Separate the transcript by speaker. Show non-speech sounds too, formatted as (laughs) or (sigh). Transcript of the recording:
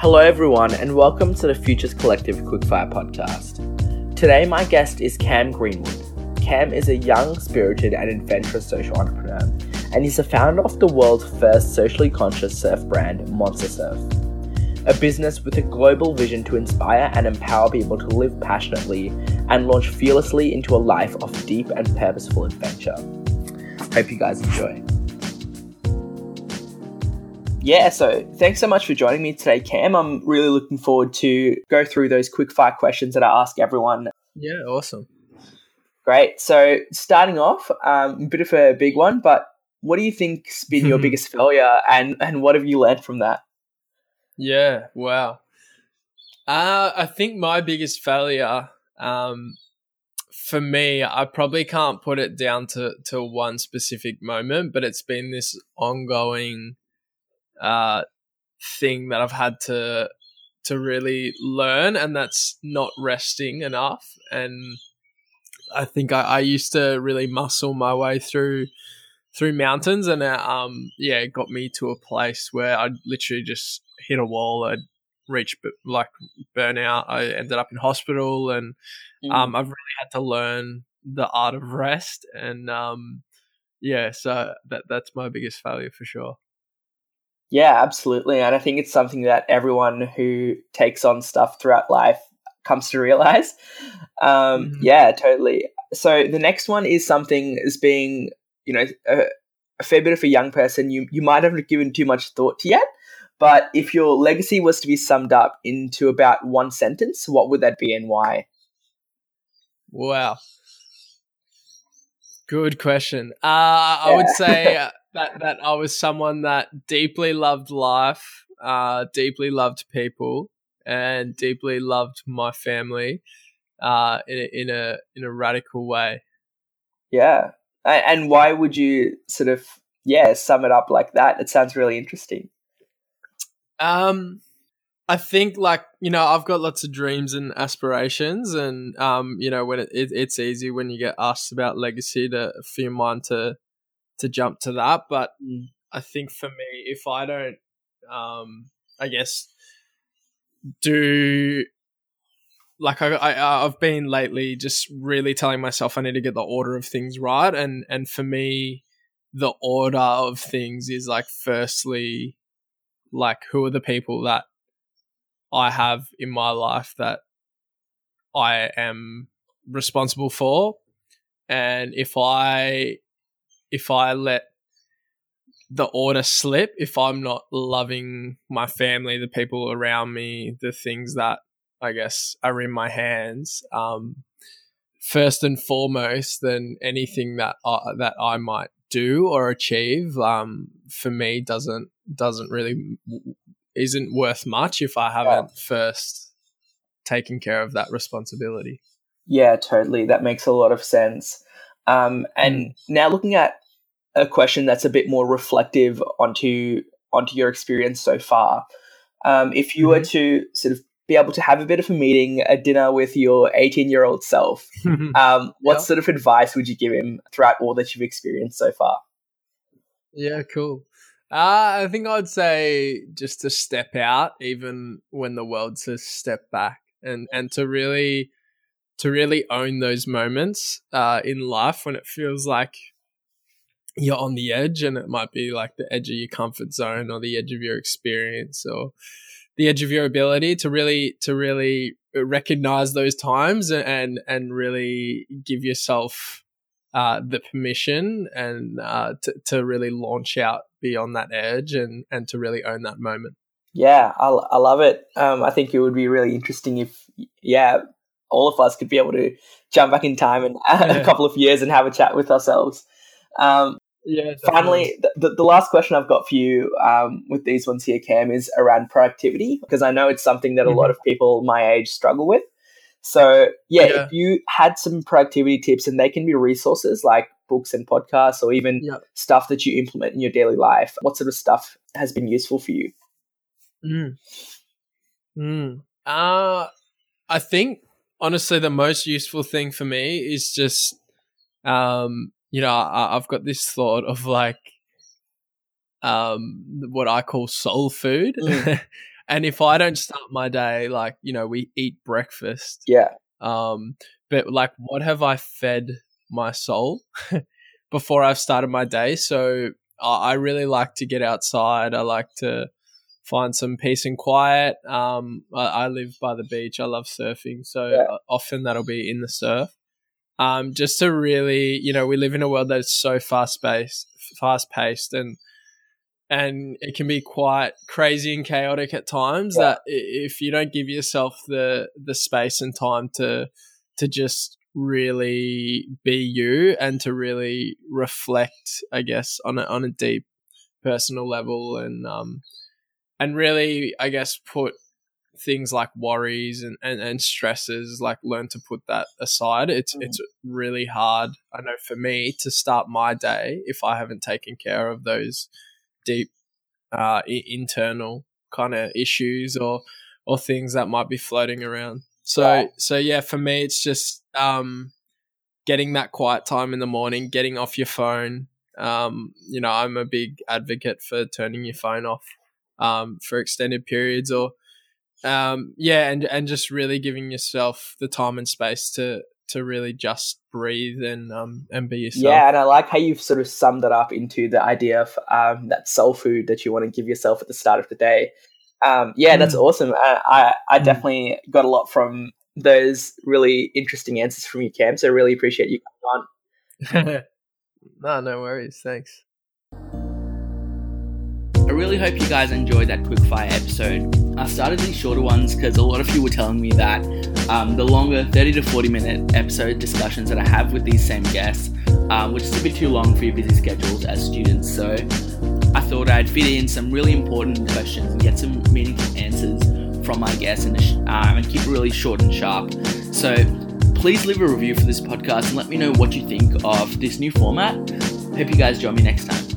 Speaker 1: Hello, everyone, and welcome to the Futures Collective Quickfire podcast. Today, my guest is Cam Greenwood. Cam is a young, spirited, and adventurous social entrepreneur, and he's the founder of the world's first socially conscious surf brand, Monster Surf. A business with a global vision to inspire and empower people to live passionately and launch fearlessly into a life of deep and purposeful adventure. Hope you guys enjoy. Yeah, so thanks so much for joining me today, Cam. I'm really looking forward to go through those quick fire questions that I ask everyone.
Speaker 2: Yeah, awesome.
Speaker 1: Great. So starting off, um, a bit of a big one, but what do you think's been your (laughs) biggest failure, and and what have you learned from that?
Speaker 2: Yeah, wow. Uh, I think my biggest failure, um, for me, I probably can't put it down to to one specific moment, but it's been this ongoing uh, thing that I've had to to really learn, and that's not resting enough. And I think I, I used to really muscle my way through through mountains, and uh, um, yeah, it got me to a place where I'd literally just hit a wall. I'd reach like burnout. I ended up in hospital, and mm. um, I've really had to learn the art of rest. And um, yeah, so that that's my biggest failure for sure.
Speaker 1: Yeah, absolutely. And I think it's something that everyone who takes on stuff throughout life comes to realize. Um, mm-hmm. Yeah, totally. So the next one is something as being, you know, a, a fair bit of a young person you, you might have given too much thought to yet. But if your legacy was to be summed up into about one sentence, what would that be and why?
Speaker 2: Wow. Good question. Uh, I yeah. would say that that I was someone that deeply loved life, uh, deeply loved people, and deeply loved my family, uh, in a, in a in a radical way.
Speaker 1: Yeah, and why would you sort of yeah sum it up like that? It sounds really interesting.
Speaker 2: Um, I think like you know I've got lots of dreams and aspirations, and um, you know when it, it, it's easy when you get asked about legacy to for your mind to to jump to that. But. I think for me, if I don't, um, I guess, do like I, I I've been lately just really telling myself I need to get the order of things right, and and for me, the order of things is like firstly, like who are the people that I have in my life that I am responsible for, and if I if I let the order slip, if I'm not loving my family, the people around me, the things that I guess are in my hands, um, first and foremost, then anything that I, that I might do or achieve, um, for me doesn't doesn't really isn't worth much if I haven't yeah. first taken care of that responsibility.
Speaker 1: Yeah, totally. That makes a lot of sense. Um, and mm. now looking at a question that's a bit more reflective onto onto your experience so far. Um, if you mm-hmm. were to sort of be able to have a bit of a meeting, a dinner with your 18 year old self, (laughs) um, what yep. sort of advice would you give him throughout all that you've experienced so far?
Speaker 2: Yeah, cool. Uh, I think I'd say just to step out, even when the world says step back, and and to really to really own those moments uh, in life when it feels like you're on the edge and it might be like the edge of your comfort zone or the edge of your experience or the edge of your ability to really to really recognize those times and and really give yourself uh, the permission and uh, to, to really launch out beyond that edge and and to really own that moment.
Speaker 1: Yeah i, I love it. Um, i think it would be really interesting if yeah all of us could be able to jump back in time and (laughs) yeah. a couple of years and have a chat with ourselves um,
Speaker 2: yeah.
Speaker 1: Finally, the, the last question I've got for you um, with these ones here, Cam, is around productivity because I know it's something that a mm-hmm. lot of people my age struggle with. So, yeah, yeah, if you had some productivity tips, and they can be resources like books and podcasts or even yep. stuff that you implement in your daily life, what sort of stuff has been useful for you?
Speaker 2: Mm. Mm. Uh, I think, honestly, the most useful thing for me is just um, you know, I, have got this thought of like, um, what I call soul food. Mm. (laughs) and if I don't start my day like you know we eat breakfast,
Speaker 1: Yeah.
Speaker 2: um, but like what have I fed my soul (laughs) before I've started my day? So I I really like to get outside. I like to find some peace and quiet. Um, I, I live by the beach. I love surfing, so
Speaker 1: Yeah.
Speaker 2: often that'll be in the surf. Um, just to really, you know, we live in a world that's so fast paced, fast paced, and and it can be quite crazy and chaotic at times.
Speaker 1: Yeah.
Speaker 2: That if you don't give yourself the the space and time to to just really be you and to really reflect, I guess, on a on a deep personal level and um and really, I guess, put things like worries and, and, and stresses, like learn to put that aside. It's
Speaker 1: Mm.
Speaker 2: it's really hard, I know for me, to start my day if I haven't taken care of those deep uh, I- internal kind of issues or or things that might be floating around. So
Speaker 1: Yeah.
Speaker 2: so yeah, for me, it's just um, getting that quiet time in the morning, getting off your phone. Um, you know, I'm a big advocate for turning your phone off um, for extended periods or um, yeah, and and just really giving yourself the time and space to to really just breathe and um and be yourself.
Speaker 1: Yeah, and I like how you've sort of summed it up into the idea of um, that soul food that you want to give yourself at the start of the day. Um, yeah, that's
Speaker 2: Mm.
Speaker 1: awesome. I, I, I
Speaker 2: Mm.
Speaker 1: definitely got a lot from those really interesting answers from you, Cam. So I really appreciate you coming on. (laughs)
Speaker 2: no, no worries. Thanks.
Speaker 3: I really hope you guys enjoyed that quickfire episode. I started these shorter ones because a lot of you were telling me that um, the longer 30 to 40 minute episode discussions that I have with these same guests um, were just a bit too long for your busy schedules as students. So I thought I'd fit in some really important questions and get some meaningful answers from my guests and, um, and keep it really short and sharp. So please leave a review for this podcast and let me know what you think of this new format. Hope you guys join me next time.